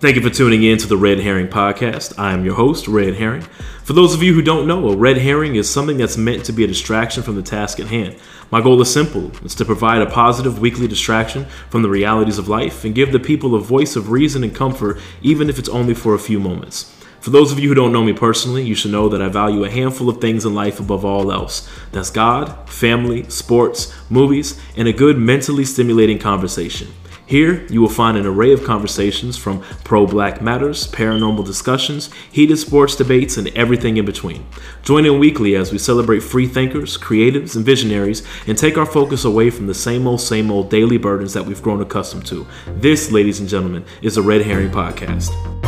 Thank you for tuning in to the Redd Herring Podcast. I am your host, Redd Herring. For those of you who don't know, a red herring is something that's meant to be a distraction from the task at hand. My goal is simple it's to provide a positive weekly distraction from the realities of life and give the people a voice of reason and comfort, even if it's only for a few moments. For those of you who don't know me personally, you should know that I value a handful of things in life above all else. That's God, family, sports, movies, and a good mentally stimulating conversation. Here, you will find an array of conversations from pro black matters, paranormal discussions, heated sports debates, and everything in between. Join in weekly as we celebrate free thinkers, creatives, and visionaries and take our focus away from the same old, same old daily burdens that we've grown accustomed to. This, ladies and gentlemen, is a Redd Herring Podcast.